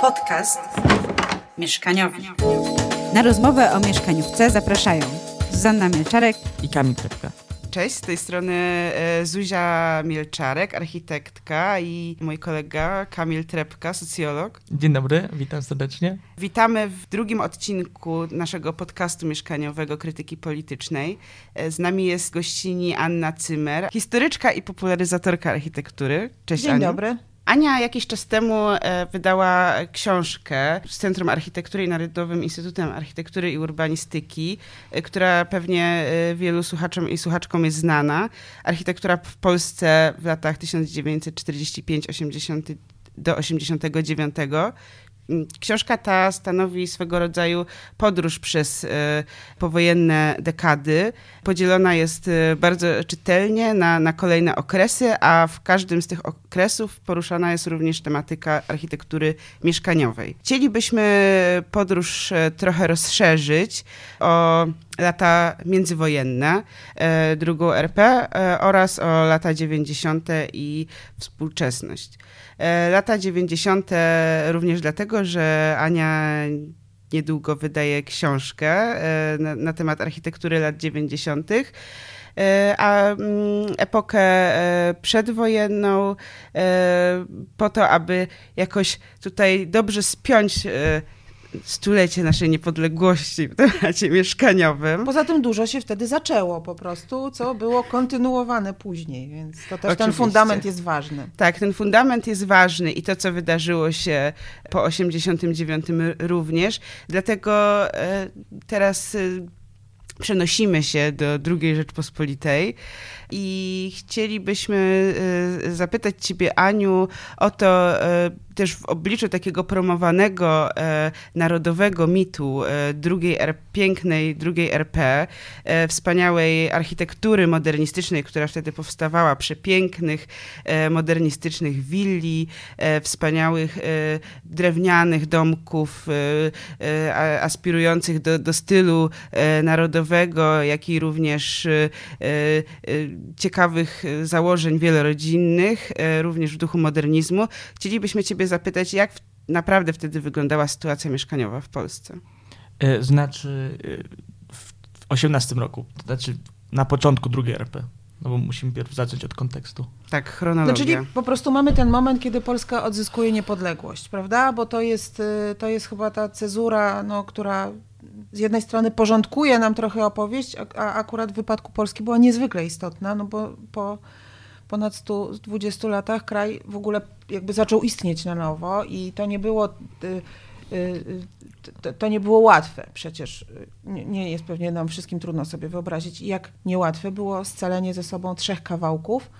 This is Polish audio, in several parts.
Podcast mieszkaniowy. Na rozmowę o mieszkaniówce zapraszają Zuzanna Mielczarek i Kamil Trepka. Cześć, z tej strony e, Zuzia Mielczarek, architektka i mój kolega Kamil Trepka, socjolog. Dzień dobry, witam serdecznie. Witamy w drugim odcinku naszego podcastu mieszkaniowego Krytyki Politycznej. E, z nami jest gościni Anna Cymer, historyczka i popularyzatorka architektury. Cześć Dzień Aniu. dobry. Ania jakiś czas temu e, wydała książkę z Centrum Architektury i Narodowym Instytutem Architektury i Urbanistyki, e, która pewnie e, wielu słuchaczom i słuchaczkom jest znana. Architektura w Polsce w latach 1945-80 do 89. Mm, Książka ta stanowi swego rodzaju podróż przez e, powojenne dekady. Podzielona jest e, bardzo czytelnie na, na kolejne okresy, a w każdym z tych okresów poruszana jest również tematyka architektury mieszkaniowej. Chcielibyśmy podróż e, trochę rozszerzyć o lata międzywojenne, e, drugą RP e, oraz o lata 90. i współczesność. E, Lata 90. również dlatego, że Ania niedługo wydaje książkę na, na temat architektury lat 90. E, A mm, epokę przedwojenną, po to, aby jakoś tutaj dobrze spiąć stulecie naszej niepodległości w temacie mieszkaniowym. Poza tym dużo się wtedy zaczęło po prostu, co było kontynuowane później, więc to też ten Oczywiście. fundament jest ważny. Tak, ten fundament jest ważny i to, co wydarzyło się po 89 również. Dlatego e, teraz e, przenosimy się do II Rzeczpospolitej i chcielibyśmy e, zapytać Ciebie, Aniu, o to też w obliczu takiego promowanego e, narodowego mitu e, drugiej R, pięknej drugiej RP, e, wspaniałej architektury modernistycznej, która wtedy powstawała, przepięknych, modernistycznych willi, wspaniałych drewnianych domków, aspirujących do, do stylu narodowego, jak i również ciekawych założeń wielorodzinnych, również w duchu modernizmu. Chcielibyśmy Ciebie zapytać, jak w, naprawdę wtedy wyglądała sytuacja mieszkaniowa w Polsce? E, Znaczy e, w w 18 roku, to znaczy na początku drugiej RP. No bo musimy pierw zacząć od kontekstu. Tak, No, chronologia. czyli po prostu mamy ten moment, kiedy Polska odzyskuje niepodległość, prawda? Bo to jest, y, to jest chyba ta cezura, no, która z jednej strony porządkuje nam trochę opowieść, a, a akurat w wypadku Polski była niezwykle istotna, no bo po ponad 120 latach kraj w ogóle jakby zaczął istnieć na nowo i to nie było... y, y, y, to, nie było łatwe przecież. Nie, jest pewnie nam wszystkim trudno sobie wyobrazić, jak niełatwe było scalenie ze sobą trzech kawałków,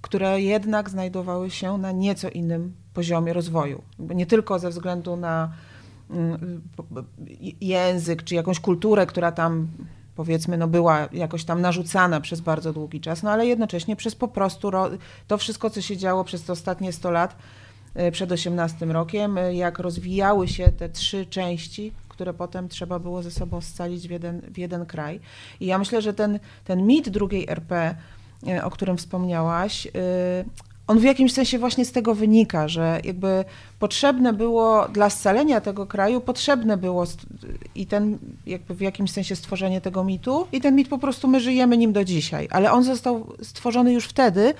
które jednak znajdowały się na nieco innym poziomie rozwoju. Nie tylko ze względu na mm, język czy jakąś kulturę, która tam powiedzmy no była jakoś tam narzucana przez bardzo długi czas, no ale jednocześnie przez po prostu ro- to wszystko, co się działo przez te ostatnie 100 lat e, przed 18 rokiem, e, jak rozwijały się te trzy części, które potem trzeba było ze sobą scalić w jeden, w jeden kraj. I ja myślę, że ten, ten mit drugiej RP, e, o którym wspomniałaś, on w jakimś sensie właśnie z tego wynika, że jakby potrzebne było dla scalenia tego kraju, potrzebne było i ten jakby w jakimś sensie stworzenie tego mitu i ten mit po prostu my żyjemy nim do dzisiaj, ale on został stworzony już wtedy,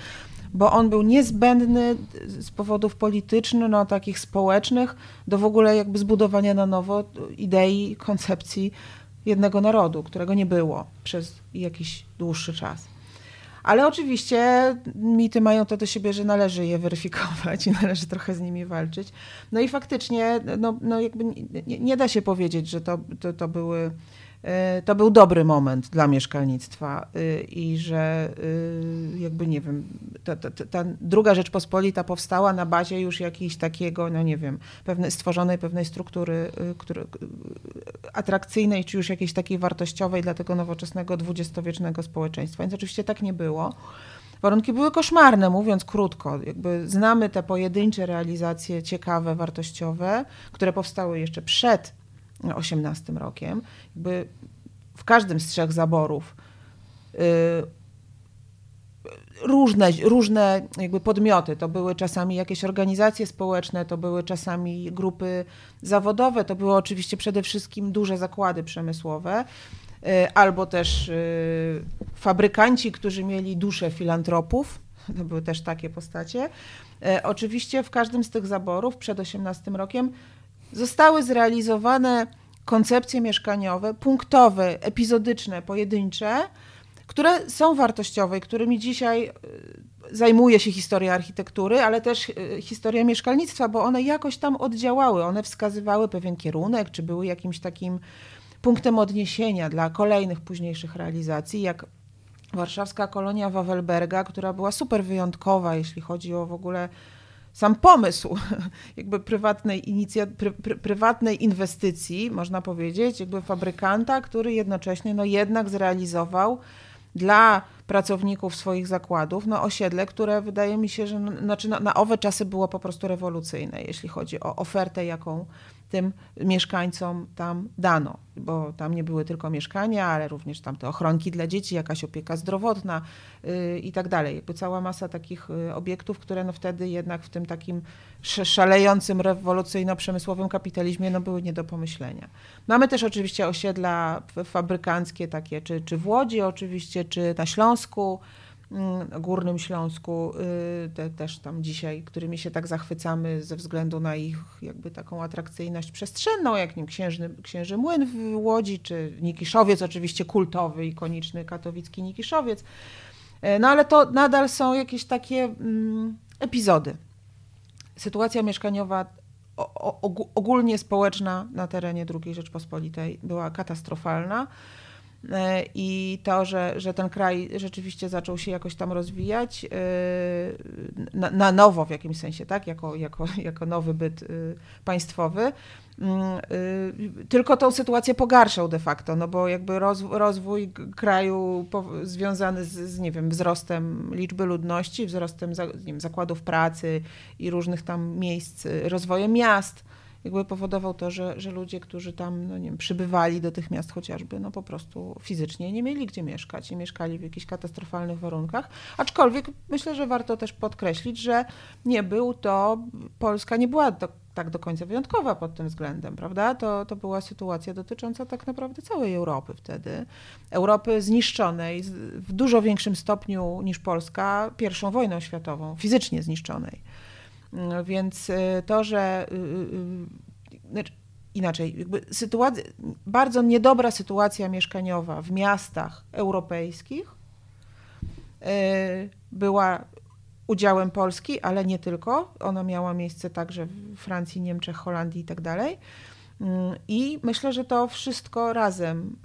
bo on był niezbędny z powodów politycznych, no takich społecznych, do w ogóle jakby zbudowania na nowo idei, koncepcji jednego narodu, którego nie było przez jakiś dłuższy czas. Ale oczywiście mity mają to do siebie, że należy je weryfikować i należy trochę z nimi walczyć. No i faktycznie, no, no jakby nie, nie, da się powiedzieć, że to, to, to były to był dobry moment dla mieszkalnictwa y, i że y, jakby nie wiem, ta, ta, ta- druga Rzeczpospolita powstała na bazie już jakiejś takiego, no nie wiem, pewnej, stworzonej pewnej struktury który, atrakcyjnej, czy już jakiejś takiej wartościowej dla tego nowoczesnego dwudziestowiecznego społeczeństwa. Więc oczywiście tak nie było. Warunki były koszmarne, mówiąc krótko. Jakby znamy te pojedyncze realizacje ciekawe, wartościowe, które powstały jeszcze przed 18 rokiem. Jakby w każdym z trzech zaborów y, różne, różne jakby podmioty. To były czasami jakieś organizacje społeczne, to były czasami grupy zawodowe, to były oczywiście przede wszystkim duże zakłady przemysłowe, y, albo też y, fabrykanci, którzy mieli duszę filantropów. To były też takie postacie. Y, oczywiście w każdym z tych zaborów przed 18 rokiem zostały zrealizowane koncepcje mieszkaniowe, punktowe, epizodyczne, pojedyncze, które są wartościowe i którymi dzisiaj e, zajmuje się historia architektury, ale też e, historia mieszkalnictwa, bo one jakoś tam oddziałały, one wskazywały pewien kierunek, czy były jakimś takim punktem odniesienia dla kolejnych późniejszych realizacji, jak warszawska kolonia Wawelberga, która była super wyjątkowa, jeśli chodzi o w ogóle sam pomysł jakby prywatnej, inicja, pry, pry, prywatnej inwestycji, można powiedzieć, jakby fabrykanta, który jednocześnie no jednak zrealizował dla pracowników swoich zakładów no osiedle, które wydaje mi się, że no, znaczy na, na owe czasy było po prostu rewolucyjne, jeśli chodzi o ofertę, jaką tym mieszkańcom tam dano, bo tam nie były tylko mieszkania, ale również tam te ochronki dla dzieci, jakaś opieka zdrowotna yy, i tak dalej. Jakby cała masa takich yy, obiektów, które no wtedy jednak w tym takim szalejącym, rewolucyjno-przemysłowym kapitalizmie no były nie do pomyślenia. Mamy też oczywiście osiedla fabrykanckie takie, czy, czy w Łodzi oczywiście, czy na Śląsku, Górnym Śląsku, y, te, też tam dzisiaj, którymi się tak zachwycamy ze względu na ich jakby taką atrakcyjność przestrzenną, jak nim Księżny, Księży Młyn w Łodzi, czy Nikiszowiec, oczywiście kultowy, ikoniczny katowicki Nikiszowiec. E, no ale to nadal są jakieś takie mm, epizody. Sytuacja mieszkaniowa ogólnie społeczna na terenie II Rzeczpospolitej była katastrofalna. E, i to, że, że ten kraj rzeczywiście zaczął się jakoś tam rozwijać e, na, na nowo w jakimś sensie, tak, jako, jako, jako nowy byt e, państwowy, mm, tylko tą sytuację pogarszał de facto, no bo jakby rozwój, kraju związany z, z, nie wiem, wzrostem liczby ludności, wzrostem nie wiem, zakładów pracy i różnych tam miejsc, rozwojem miast, jakby powodował to, że, że ludzie, którzy tam no nie wiem, przybywali do tych miast chociażby, no po prostu fizycznie nie mieli gdzie mieszkać i mieszkali w jakichś katastrofalnych warunkach. Aczkolwiek myślę, że warto też podkreślić, że nie był to, Polska nie była tak do końca wyjątkowa pod tym względem, prawda? To, to była sytuacja dotycząca tak naprawdę całej Europy wtedy. Europy zniszczonej w dużo większym stopniu niż Polska pierwszą wojną światową, fizycznie zniszczonej. Więc y, to, że y, y, znaczy inaczej, jakby sytuacja, bardzo niedobra sytuacja mieszkaniowa w miastach europejskich była udziałem Polski, ale nie tylko. Ona miała miejsce także w Francji, Niemczech, Holandii i tak dalej. I myślę, że to wszystko razem,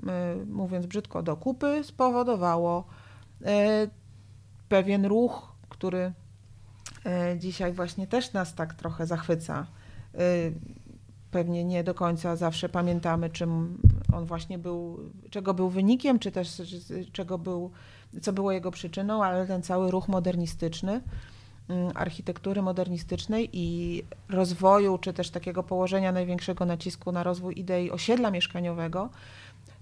mówiąc brzydko, do kupy spowodowało pewien ruch, który dzisiaj właśnie też nas tak trochę zachwyca. E, pewnie nie do końca zawsze pamiętamy, czym on właśnie był, czego był wynikiem, czy też czego był, co było jego przyczyną, ale ten cały ruch modernistyczny, mm, architektury modernistycznej i rozwoju, czy też takiego położenia największego nacisku na rozwój idei osiedla mieszkaniowego,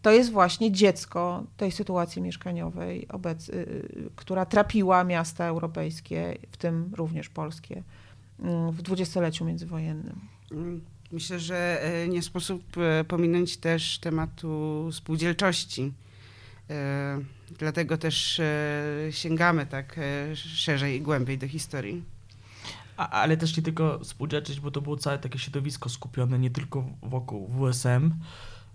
to jest właśnie dziecko tej sytuacji mieszkaniowej, obec, y, y, która trapiła miasta europejskie, w tym również polskie, mm, w dwudziestoleciu międzywojennym. Myślę, że e, nie sposób e, pominąć też tematu spółdzielczości. E, dlatego też sięgamy tak szerzej i głębiej do historii. A, ale też nie tylko spółdzielczość, bo to było całe takie środowisko skupione nie tylko wokół WSM,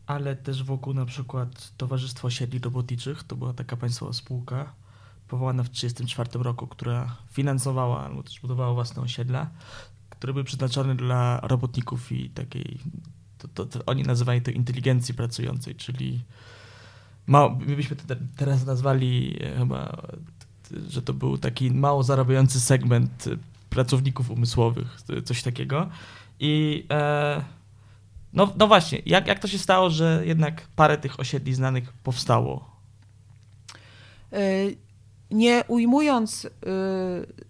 ale też wokół na przykład Towarzystwo Osiedli Robotniczych, to była taka państwowa spółka powołana w 1934 roku, która finansowała albo też budowała własne osiedla, które były przeznaczone dla robotników i takiej, to, to, to oni nazywali to inteligencji pracującej, czyli mało, my byśmy to teraz nazwali e, chyba, że to był taki mało zarabiający segment pracowników umysłowych, coś takiego. I e, no, no właśnie, jak, jak to się stało, że jednak parę tych osiedli znanych powstało? E, nie ujmując e,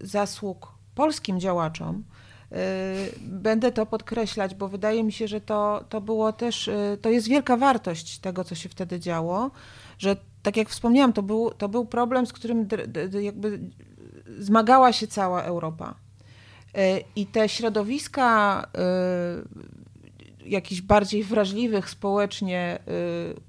zasług polskim działaczom, e, będę to podkreślać, bo wydaje mi się, że to, to było też, to jest wielka wartość tego, co się wtedy działo, że tak jak wspomniałam, to był, to był problem, z którym jakby zmagała się cała Europa. I te środowiska jakichś bardziej wrażliwych społecznie y,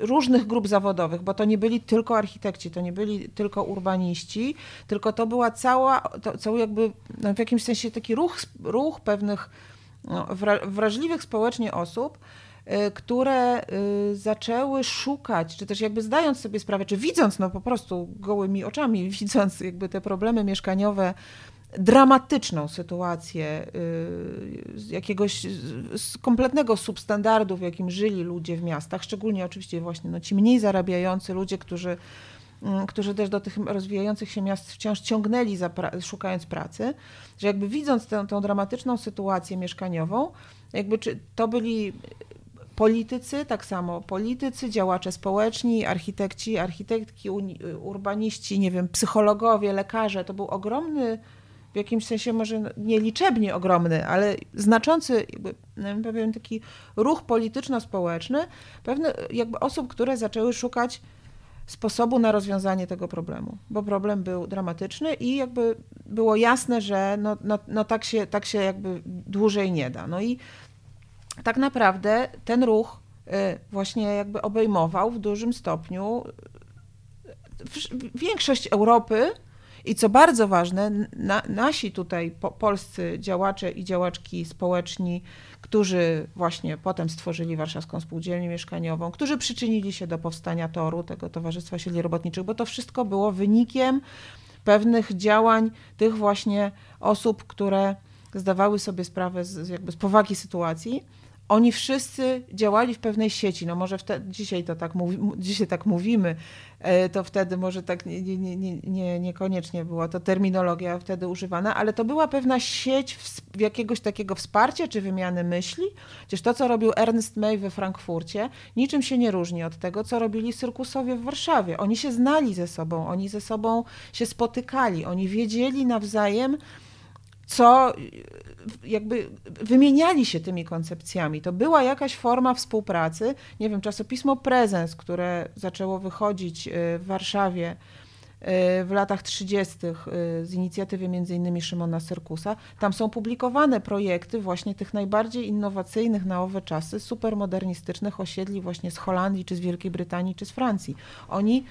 różnych grup zawodowych, bo to nie byli tylko architekci, to nie byli tylko urbaniści, tylko to była cała, to, cały jakby no w jakimś sensie taki ruch, ruch pewnych no, wrażliwych społecznie osób, y, które y, zaczęły szukać, czy też jakby zdając sobie sprawę, czy widząc no po prostu gołymi oczami, widząc jakby te problemy mieszkaniowe, dramatyczną sytuację y, jakiegoś kompletnego substandardu, w jakim żyli ludzie w miastach, szczególnie oczywiście właśnie no, ci mniej zarabiający ludzie, którzy Mm, którzy też do tych rozwijających się miast wciąż ciągnęli pra szukając pracy, że jakby widząc tę, tę dramatyczną sytuację mieszkaniową, jakby czy to byli politycy, tak samo politycy, działacze społeczni, architekci, architektki, urbaniści, nie wiem, psychologowie, lekarze, to był ogromny w jakimś sensie może nieliczebnie ogromny, ale znaczący jakby, no, pewien taki ruch polityczno-społeczny, pewne jakby osób, które zaczęły szukać sposobu na rozwiązanie tego problemu, bo problem był dramatyczny i jakby było jasne, że no, no, no tak, się, tak się jakby dłużej nie da. No i tak naprawdę ten ruch y, właśnie jakby obejmował w dużym stopniu y, większość Europy i co bardzo ważne, na, nasi tutaj po, polscy działacze i działaczki społeczni którzy właśnie potem stworzyli Warszawską Spółdzielnię Mieszkaniową, którzy przyczynili się do powstania Toru, tego Towarzystwa Siedli Robotniczych, bo to wszystko było wynikiem pewnych działań tych właśnie osób, które zdawały sobie sprawę z, jakby z powagi sytuacji oni wszyscy działali w pewnej sieci. No może wtedy, dzisiaj to tak, mówi, dzisiaj tak mówimy, e, to wtedy może tak nie, nie, nie, nie, niekoniecznie była to terminologia wtedy używana, ale to była pewna sieć w, jakiegoś takiego wsparcia czy wymiany myśli. Przecież to, co robił Ernst May we Frankfurcie, niczym się nie różni od tego, co robili Syrkusowie w Warszawie. Oni się znali ze sobą, oni ze sobą się spotykali, oni wiedzieli nawzajem, co jakby wymieniali się tymi koncepcjami. To była jakaś forma współpracy. Nie wiem, czasopismo Prezens, które zaczęło wychodzić y, w Warszawie y, w latach 30. Y, z inicjatywy innymi Szymona Serkusa. Tam są publikowane projekty właśnie tych najbardziej innowacyjnych na owe czasy, supermodernistycznych osiedli właśnie z Holandii, czy z Wielkiej Brytanii, czy z Francji. Oni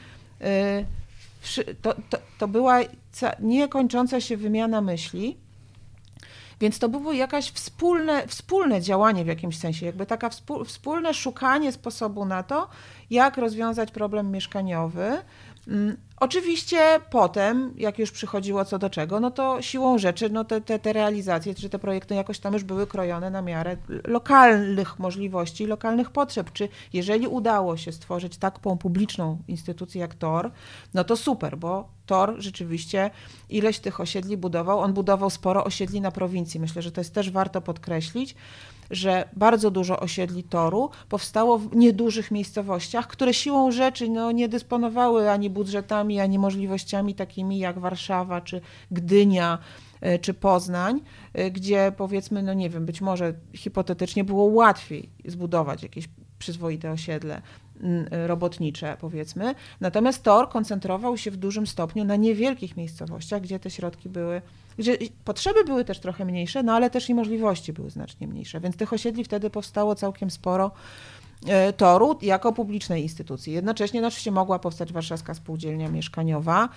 to, to, to była niekończąca się wymiana myśli, więc to było jakaś wspólne, wspólne działanie w jakimś sensie, jakby taka wspólne szukanie sposobu na to, jak rozwiązać problem mieszkaniowy. Mm, oczywiście potem, jak już przychodziło co do czego, no to siłą rzeczy no te, te, te realizacje, czy te projekty jakoś tam już były krojone na miarę lokalnych możliwości, lokalnych potrzeb. Czy jeżeli udało się stworzyć taką publiczną instytucję jak TOR, no to super, bo TOR rzeczywiście ileś tych osiedli budował. On budował sporo osiedli na prowincji. Myślę, że to jest też warto podkreślić że bardzo dużo osiedli toru powstało w niedużych miejscowościach, które siłą rzeczy no, nie dysponowały ani budżetami, ani możliwościami takimi jak Warszawa czy Gdynia e, czy Poznań, e, gdzie powiedzmy, no nie wiem, być może hipotetycznie było łatwiej zbudować jakieś przyzwoite osiedle robotnicze, powiedzmy. Natomiast TOR koncentrował się w dużym stopniu na niewielkich miejscowościach, gdzie te środki były gdzie potrzeby były też trochę mniejsze, no ale też i możliwości były znacznie mniejsze, więc tych osiedli wtedy powstało całkiem sporo e, toru jako publicznej instytucji. Jednocześnie no, oczywiście mogła powstać Warszawska Spółdzielnia Mieszkaniowa,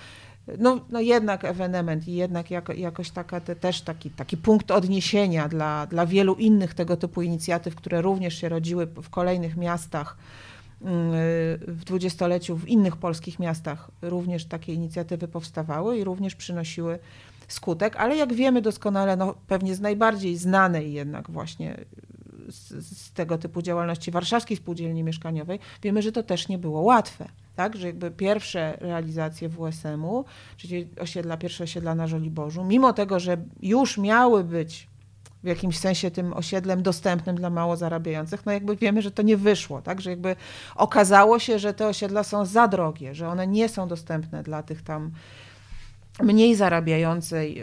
no, no jednak ewenement i jednak jako, jakoś taka te, też taki, taki punkt odniesienia dla, dla wielu innych tego typu inicjatyw, które również się rodziły w kolejnych miastach w dwudziestoleciu, w innych polskich miastach również takie inicjatywy powstawały i również przynosiły skutek, ale jak wiemy doskonale, no pewnie z najbardziej znanej jednak właśnie z, z, tego typu działalności Warszawskiej Spółdzielni Mieszkaniowej, wiemy, że to też nie było łatwe. Tak, że jakby pierwsze realizacje WSM-u, czyli osiedla, pierwsze osiedla na Żoliborzu, mimo tego, że już miały być w jakimś sensie tym osiedlem dostępnym dla mało zarabiających, no jakby wiemy, że to nie wyszło, tak, że jakby okazało się, że te osiedla są za drogie, że one nie są dostępne dla tych tam mniej zarabiającej,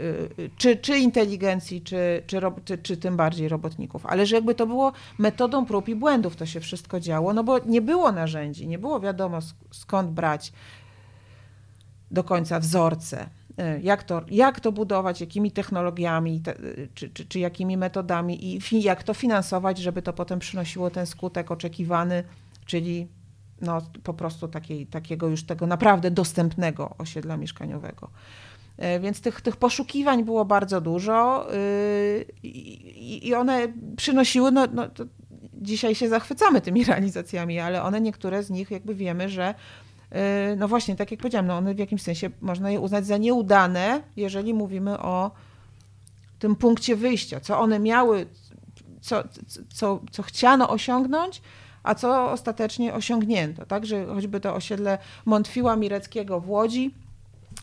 czy, czy inteligencji, czy, czy, czy, czy tym bardziej robotników, ale że jakby to było metodą prób i błędów to się wszystko działo, no bo nie było narzędzi, nie było wiadomo skąd brać do końca wzorce. Jak to, jak to budować, jakimi technologiami, czy, czy, czy jakimi metodami i fi, jak to finansować, żeby to potem przynosiło ten skutek oczekiwany, czyli no, po prostu takiej, takiego już tego naprawdę dostępnego osiedla mieszkaniowego. E, więc tych, tych poszukiwań było bardzo dużo y, i one przynosiły, no, no dzisiaj się zachwycamy tymi realizacjami, ale one niektóre z nich jakby wiemy, że no właśnie, tak jak powiedziałam, no one w jakimś sensie można je uznać za nieudane, jeżeli mówimy o tym punkcie wyjścia, co one miały, co, co, co chciano osiągnąć, a co ostatecznie osiągnięto. Także choćby to osiedle Montfiła Mireckiego w Łodzi,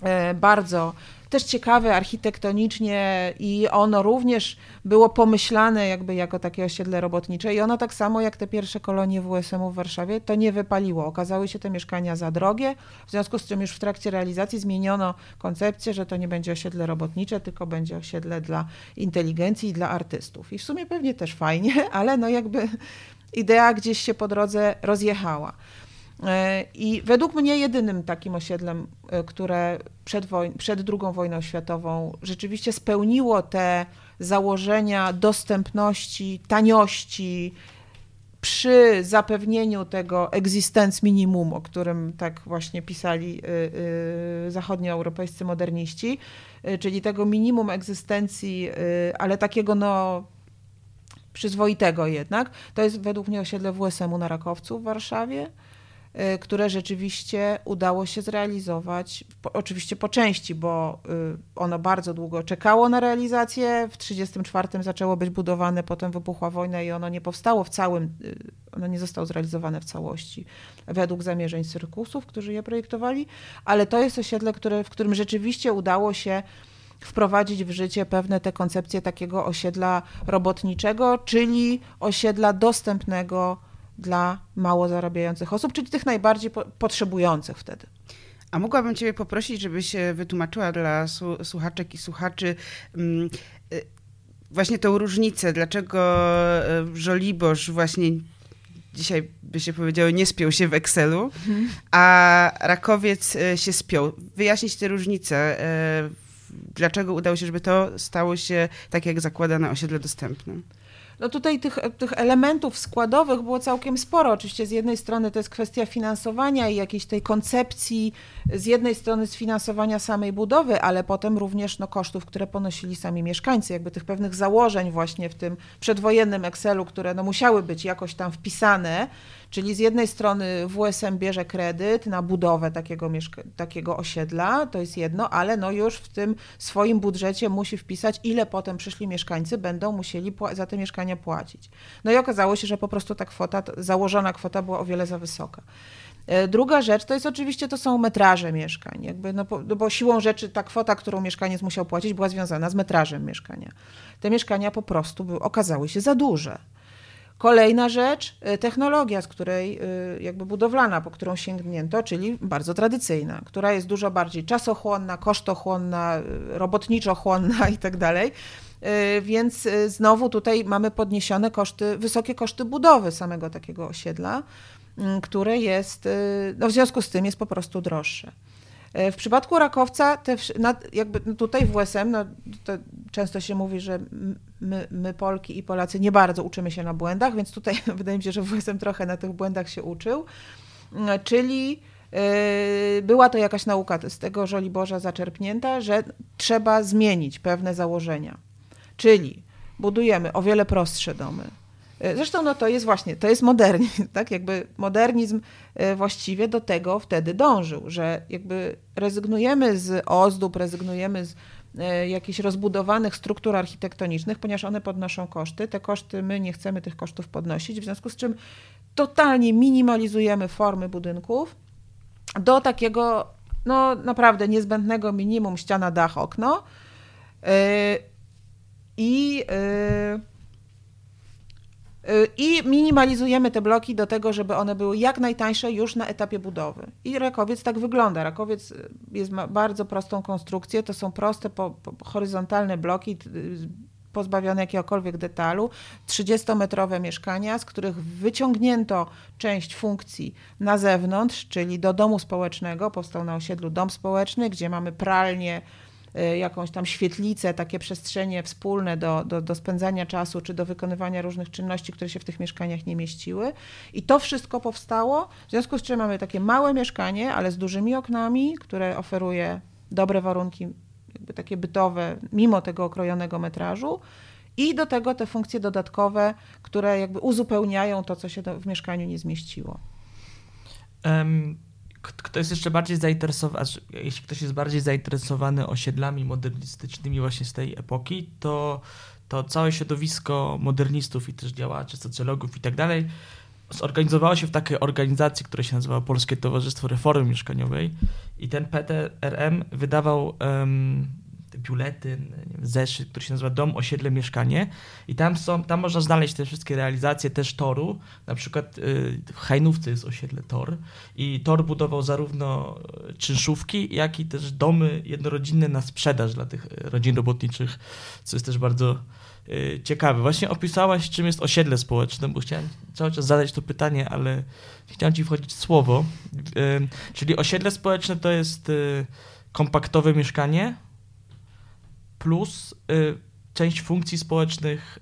e, bardzo też ciekawe architektonicznie i ono również było pomyślane jakby jako takie osiedle robotnicze i ono tak samo jak te pierwsze kolonie WSM-u w Warszawie to nie wypaliło. Okazały się te mieszkania za drogie, w związku z czym już w trakcie realizacji zmieniono koncepcję, że to nie będzie osiedle robotnicze, tylko będzie osiedle dla inteligencji i dla artystów. I w sumie pewnie też fajnie, ale no jakby idea gdzieś się po drodze rozjechała. E, I według mnie jedynym takim osiedlem, e, które przed, woj- przed II wojną światową rzeczywiście spełniło te założenia dostępności, taniości, przy zapewnieniu tego existence minimum, o którym tak właśnie pisali y, zachodnioeuropejscy moderniści, czyli tego minimum egzystencji, ale takiego no przyzwoitego jednak. To jest według mnie osiedle WSM-u na Rakowcu w Warszawie, które rzeczywiście udało się zrealizować, oczywiście po części, bo y, ono bardzo długo czekało na realizację. W 1934 zaczęło być budowane, potem wybuchła wojna i ono nie powstało w całym, y, ono nie zostało zrealizowane w całości według zamierzeń cyrkusów, którzy je projektowali, ale to jest osiedle, które, w którym rzeczywiście udało się wprowadzić w życie pewne te koncepcje takiego osiedla robotniczego, czyli osiedla dostępnego dla mało zarabiających osób, czyli tych najbardziej po potrzebujących wtedy. A mogłabym Ciebie poprosić, żebyś wytłumaczyła dla słuchaczek i słuchaczy mm, y, właśnie tą różnicę, dlaczego y, Żoliborz właśnie dzisiaj by się powiedziało, nie spiął się w Excelu, mhm. a Rakowiec się spiął. Wyjaśnić te różnice dlaczego udało się, żeby to stało się tak, jak zakłada na osiedle dostępnym? No tutaj tych, tych elementów składowych było całkiem sporo. Oczywiście z jednej strony to jest kwestia finansowania i jakiejś tej koncepcji, z jednej strony sfinansowania samej budowy, ale potem również no, kosztów, które ponosili sami mieszkańcy, jakby tych pewnych założeń właśnie w tym przedwojennym Excelu, które no, musiały być jakoś tam wpisane, Czyli z jednej strony WSM bierze kredyt na budowę takiego, takiego osiedla, to jest jedno, ale no już w tym swoim budżecie musi wpisać, ile potem przyszli mieszkańcy będą musieli za te mieszkania płacić. No i okazało się, że po prostu ta kwota, założona kwota była o wiele za wysoka. E, druga rzecz to jest oczywiście, to są metraże mieszkań. Jakby, no, bo, no bo siłą rzeczy ta kwota, którą mieszkaniec musiał płacić, była związana z metrażem mieszkania. Te mieszkania po prostu były, okazały się za duże. Kolejna rzecz, y, technologia, z której y, jakby budowlana, po którą sięgnięto, czyli bardzo tradycyjna, która jest dużo bardziej czasochłonna, kosztochłonna, y, robotniczochłonna i tak dalej. Więc znowu tutaj mamy podniesione koszty, wysokie koszty budowy samego takiego osiedla, które jest, no w związku z tym jest po prostu droższe. W przypadku rakowca, te, jakby no tutaj w WSM, no, często się mówi, że my, my, Polki i Polacy, nie bardzo uczymy się na błędach, więc tutaj wydaje mi się, że WSM trochę na tych błędach się uczył. Czyli yy, była to jakaś nauka z tego Żoliborza zaczerpnięta, że trzeba zmienić pewne założenia. Czyli budujemy o wiele prostsze domy, E, zresztą no to jest właśnie, to jest modernizm, tak? Jakby modernizm e, właściwie do tego wtedy dążył, że jakby rezygnujemy z ozdób, rezygnujemy z e, jakichś rozbudowanych struktur architektonicznych, ponieważ one podnoszą koszty. Te koszty, my nie chcemy tych kosztów podnosić, w związku z czym totalnie minimalizujemy formy budynków do takiego no naprawdę niezbędnego minimum ściana, dach, okno. I yy, I minimalizujemy te bloki do tego, żeby one były jak najtańsze już na etapie budowy. I rakowiec tak wygląda. Rakowiec y, jest, ma bardzo prostą konstrukcję. To są proste, po, po, horyzontalne bloki y, pozbawione jakiegokolwiek detalu, 30-metrowe mieszkania, z których wyciągnięto część funkcji na zewnątrz, czyli do domu społecznego. Powstał na osiedlu dom społeczny, gdzie mamy pralnię, jakąś tam świetlicę, takie przestrzenie wspólne do, do, do spędzania czasu czy do wykonywania różnych czynności, które się w tych mieszkaniach nie mieściły. I to wszystko powstało, w związku z czym mamy takie małe mieszkanie, ale z dużymi oknami, które oferuje dobre warunki jakby takie bytowe, mimo tego okrojonego metrażu. I do tego te funkcje dodatkowe, które jakby uzupełniają to, co się w mieszkaniu nie zmieściło. Kto jest jeszcze bardziej zainteresowany, jeśli ktoś jest bardziej zainteresowany osiedlami modernistycznymi właśnie z tej epoki, to, to całe środowisko modernistów i też działaczy, socjologów i tak dalej zorganizowało się w takiej organizacji, która się nazywa Polskie Towarzystwo Reformy Mieszkaniowej i ten PTRM wydawał um, biuletyn, zeszyt, który się nazywa Dom, Osiedle, Mieszkanie i tam są, tam można znaleźć te wszystkie realizacje też toru, na przykład y, w Hajnówce jest osiedle Tor i Tor budował zarówno czynszówki, jak i też domy jednorodzinne na sprzedaż dla tych rodzin robotniczych, co jest też bardzo Y, ciekawy. Właśnie opisałaś, czym jest osiedle społeczne, bo chciałem cały czas zadać to pytanie, ale chciałem ci wchodzić w słowo. Y, czyli osiedle społeczne to jest y, kompaktowe mieszkanie plus część funkcji społecznych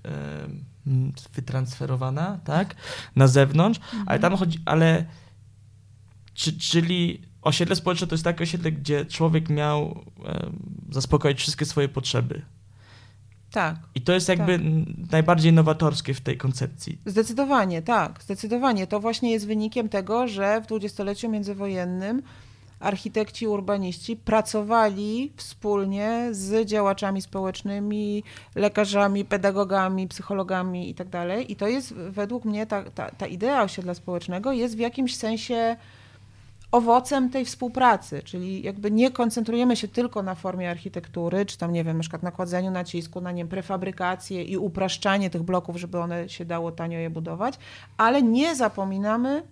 wytransferowana, tak, na zewnątrz, mhm. ale tam chodzi, ale czy, czyli osiedle społeczne to jest takie osiedle, gdzie człowiek miał zaspokoić wszystkie swoje potrzeby, tak. I to jest jakby tak. najbardziej nowatorskie w tej koncepcji. Zdecydowanie, tak, zdecydowanie. To właśnie jest wynikiem tego, że w dwudziestoleciu międzywojennym architekci, urbaniści pracowali wspólnie z działaczami społecznymi, lekarzami, pedagogami, psychologami itd. I tak to jest według mnie ta, ta, ta idea osiedla społecznego jest w jakimś sensie owocem tej współpracy, czyli jakby nie koncentrujemy się tylko na formie architektury, czy tam, nie wiem, na przykład nakładzeniu nacisku na nie prefabrykację i upraszczanie tych bloków, żeby one się dało tanio je budować, ale nie zapominamy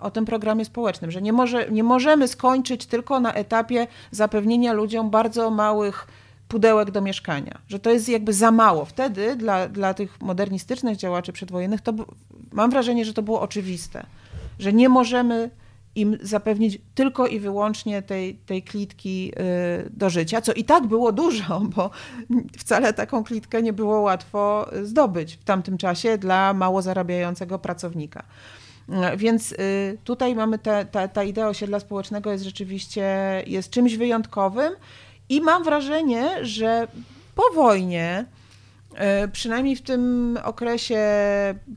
o tym programie społecznym, że nie, może, nie możemy skończyć tylko na etapie zapewnienia ludziom bardzo małych pudełek do mieszkania, że to jest jakby za mało. Wtedy dla, dla tych modernistycznych działaczy przedwojennych to mam wrażenie, że to było oczywiste, że nie możemy im zapewnić tylko i wyłącznie tej, tej klitki y, do życia, co i tak było dużo, bo wcale taką klitkę nie było łatwo zdobyć w tamtym czasie dla mało zarabiającego pracownika. Więc y, tutaj mamy te, ta, ta idea osiedla społecznego jest rzeczywiście jest czymś wyjątkowym i mam wrażenie, że po wojnie, y, przynajmniej w tym okresie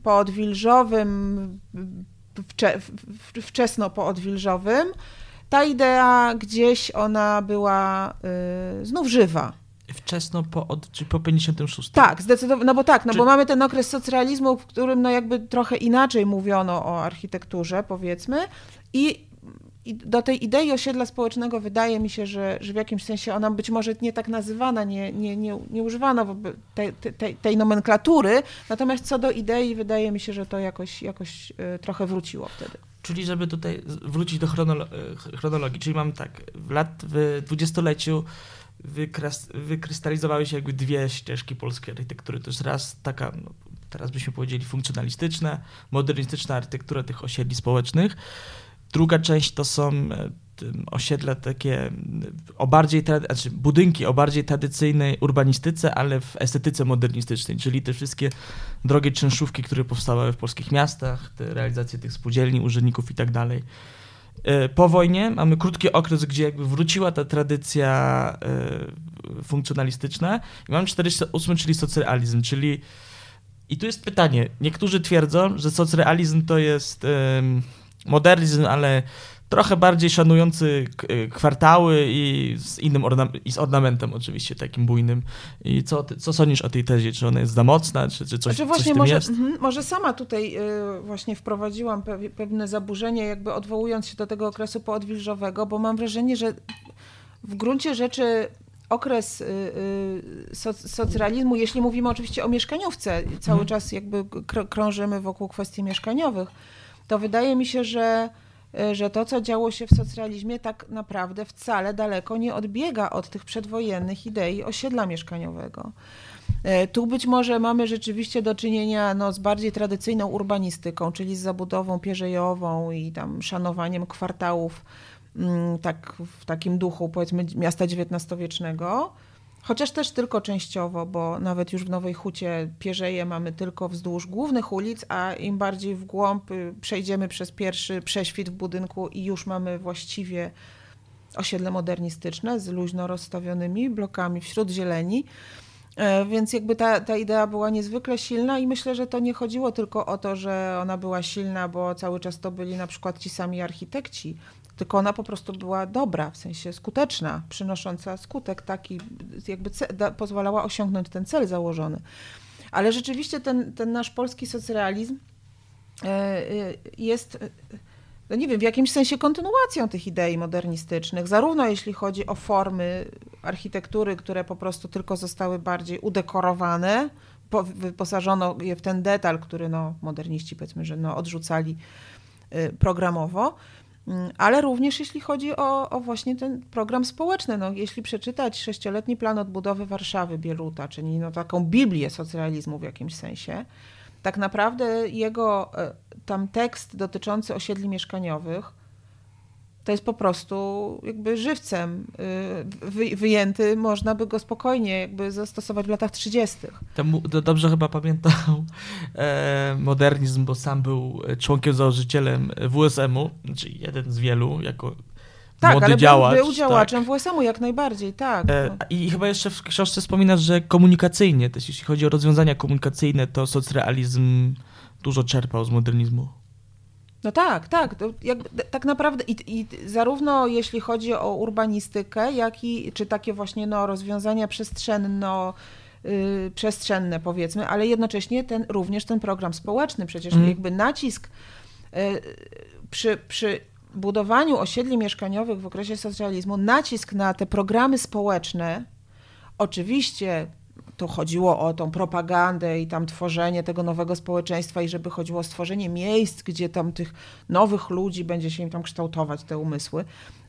poodwilżowym, wcze, wczesno poodwilżowym, ta idea gdzieś ona była y, znów żywa. Wczesno po, od, czy po 56? Tak, zdecydowanie, no bo tak, no czy... bo mamy ten okres socrealizmu, w którym no jakby trochę inaczej mówiono o architekturze, powiedzmy, i i do tej idei osiedla społecznego wydaje mi się, że, że w jakimś sensie ona być może nie tak nazywana, nie, nie, nie, nie używano tej, tej, tej nomenklatury, natomiast co do idei wydaje mi się, że to jakoś, jakoś e, trochę wróciło wtedy. Czyli żeby tutaj wrócić do chronolo e, chronologii, czyli mamy tak, w lat, w dwudziestoleciu wykrystalizowały się jakby dwie ścieżki polskiej architektury. To jest raz taka, no, teraz byśmy powiedzieli funkcjonalistyczna, modernistyczna architektura tych osiedli społecznych, Druga część to są e, osiedle takie o bardziej, znaczy budynki o bardziej tradycyjnej urbanistyce, ale w estetyce modernistycznej, czyli te wszystkie drogie czynszówki, które powstawały w polskich miastach, te realizacje tych spółdzielni, urzędników i tak dalej. E, po wojnie mamy krótki okres, gdzie jakby wróciła ta tradycja e, funkcjonalistyczna i mamy 48, czyli socrealizm, czyli i tu jest pytanie, niektórzy twierdzą, że socrealizm to jest modernizm, ale trochę bardziej szanujący y, kwartały i z innym i z ornamentem oczywiście takim bujnym. I co, ty, co sądzisz o tej tezie? Czy ona jest za mocna, czy, czy coś, znaczy właśnie coś może, jest? Mm, może sama tutaj y, właśnie wprowadziłam pe pewne zaburzenie, jakby odwołując się do tego okresu poodwilżowego, bo mam wrażenie, że w gruncie rzeczy okres y, soc- socrealizmu, jeśli mówimy oczywiście o mieszkaniówce, cały Mhm. czas jakby kr- krążymy wokół kwestii mieszkaniowych, to wydaje mi się, że, że to, co działo się w socrealizmie, tak naprawdę wcale daleko nie odbiega od tych przedwojennych idei osiedla mieszkaniowego. E, Tu być może mamy rzeczywiście do czynienia no, z bardziej tradycyjną urbanistyką, czyli z zabudową pierzejową i tam szanowaniem kwartałów mm, tak, w takim duchu powiedzmy miasta XIX-wiecznego. Chociaż też tylko częściowo, bo nawet już w Nowej Hucie pierzeje mamy tylko wzdłuż głównych ulic, a im bardziej w głąb y, przejdziemy przez pierwszy prześwit w budynku i już mamy właściwie osiedle modernistyczne z luźno rozstawionymi blokami wśród zieleni. E, Więc jakby ta, ta idea była niezwykle silna i myślę, że to nie chodziło tylko o to, że ona była silna, bo cały czas to byli na przykład ci sami architekci, tylko ona po prostu była dobra, w sensie skuteczna, przynosząca skutek taki, jakby pozwalała osiągnąć ten cel założony. Ale rzeczywiście ten, ten nasz polski socrealizm e, e, jest, no nie wiem, w jakimś sensie kontynuacją tych idei modernistycznych, zarówno jeśli chodzi o formy architektury, które po prostu tylko zostały bardziej udekorowane, po- wyposażono je w ten detal, który no, moderniści powiedzmy, że no, odrzucali y, programowo, Mm, ale również jeśli chodzi o, o właśnie ten program społeczny. No, jeśli przeczytać sześcioletni plan odbudowy Warszawy Bieluta, czyli no, taką Biblię socrealizmu w jakimś sensie, tak naprawdę jego e, tam tekst dotyczący osiedli mieszkaniowych to jest po prostu jakby żywcem wy, wyjęty, można by go spokojnie jakby zastosować w latach 30. Temu, to dobrze chyba pamiętał e, modernizm, bo sam był członkiem założycielem WSM-u, czyli jeden z wielu, jako Tak, młody ale działacz. był, był działaczem tak. WSM-u jak najbardziej, tak. E, no. I chyba jeszcze w książce wspominasz, że komunikacyjnie, też jeśli chodzi o rozwiązania komunikacyjne, to socrealizm dużo czerpał z modernizmu. No tak, tak. Jakby, tak naprawdę i, i zarówno jeśli chodzi o urbanistykę, jak i czy takie właśnie no, rozwiązania przestrzenno y, przestrzenne powiedzmy, ale jednocześnie ten, również ten program społeczny. Przecież Mm. jakby nacisk y, przy, przy budowaniu osiedli mieszkaniowych w okresie socjalizmu, nacisk na te programy społeczne, oczywiście to chodziło o tą propagandę i tam tworzenie tego nowego społeczeństwa i żeby chodziło o stworzenie miejsc, gdzie tam tych nowych ludzi będzie się im tam kształtować te umysły,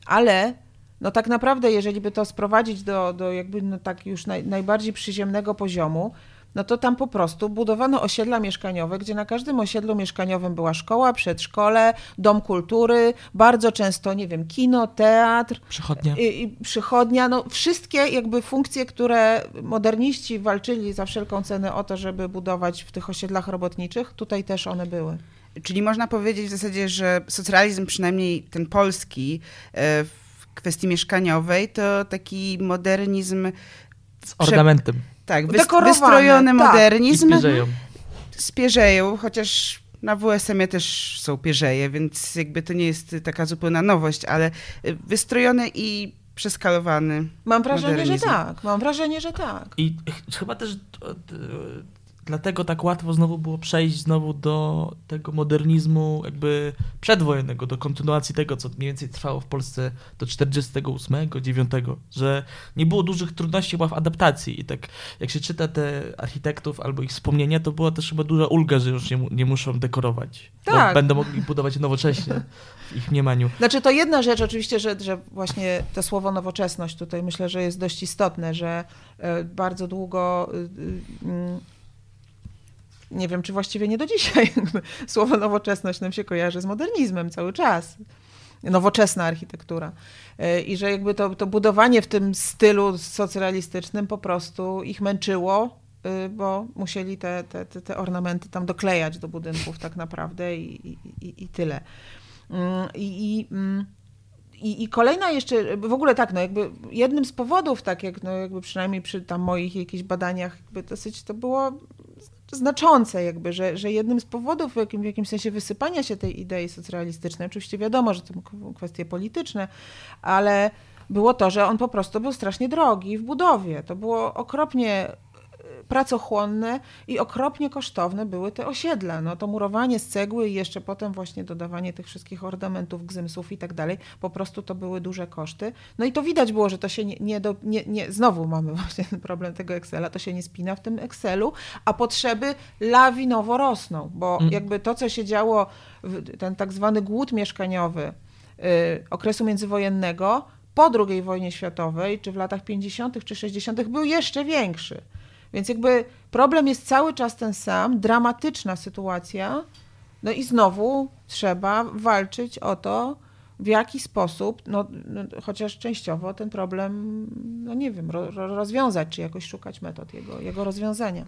ale no tak naprawdę, jeżeli by to sprowadzić do, do jakby no tak już naj, najbardziej przyziemnego poziomu, no to tam po prostu budowano osiedla mieszkaniowe, gdzie na każdym osiedlu mieszkaniowym była szkoła, przedszkole, dom kultury, bardzo często, nie wiem, kino, teatr, Przychodnia. i, i przychodnia, no wszystkie jakby funkcje, które moderniści walczyli za wszelką cenę o to, żeby budować w tych osiedlach robotniczych, tutaj też one były. Czyli można powiedzieć w zasadzie, że socrealizm, przynajmniej ten polski, e, w kwestii mieszkaniowej, to taki modernizm, Z ornamentem. Tak, wys- Dekorowany, wystrojony tak. I modernizm spierzeją. z pierzeją, chociaż na WSM-ie też są pierzeje, więc jakby to nie jest taka zupełna nowość, ale e, wystrojony i przeskalowany. Mam wrażenie, że Modernizm. tak. Mam wrażenie, że tak. I ch- chyba też dlatego tak łatwo znowu było przejść znowu do tego modernizmu jakby przedwojennego, do kontynuacji tego, co mniej więcej trwało w Polsce do 48, 9, że nie było dużych trudności chyba w adaptacji i tak jak się czyta te architektów albo ich wspomnienia, to była też chyba duża ulga, że już nie, nie muszą dekorować, Tak. będą mogli budować nowocześnie w ich mniemaniu. Znaczy to jedna rzecz oczywiście, że, że właśnie to słowo nowoczesność tutaj myślę, że jest dość istotne, że e, bardzo długo y, y, mm, nie wiem, czy właściwie nie do dzisiaj słowo nowoczesność nam się kojarzy z modernizmem cały czas. Nowoczesna architektura. E, I że jakby to, to budowanie w tym stylu socrealistycznym po prostu ich męczyło, y, bo musieli te, te, te, te ornamenty tam doklejać do budynków tak naprawdę i, i, i, tyle. Mm, I, i, mm, i, I kolejna jeszcze, w ogóle tak, no jakby jednym z powodów, tak jak no jakby przynajmniej przy tam moich jakichś badaniach, jakby dosyć to było znaczące jakby, że, że jednym z powodów w, jakim, w jakimś sensie wysypania się tej idei socrealistycznej, oczywiście wiadomo, że to kwestie polityczne, ale było to, że on po prostu był strasznie drogi w budowie. To było okropnie pracochłonne i okropnie kosztowne były te osiedla. No to murowanie z cegły i jeszcze potem właśnie dodawanie tych wszystkich ornamentów, gzymsów i tak dalej, po prostu to były duże koszty. No i to widać było, że to się nie, nie, do, nie, nie znowu mamy właśnie ten problem tego Excela, to się nie spina w tym Excelu, a potrzeby lawinowo rosną, bo Mm. jakby to, co się działo, ten tak zwany głód mieszkaniowy y, okresu międzywojennego, po II wojnie światowej, czy w latach 50. czy 60. był jeszcze większy. Więc jakby problem jest cały czas ten sam, dramatyczna sytuacja, no i znowu trzeba walczyć o to, w jaki sposób, no, no, chociaż częściowo ten problem, no nie wiem, ro, ro, rozwiązać, czy jakoś szukać metod jego, jego rozwiązania.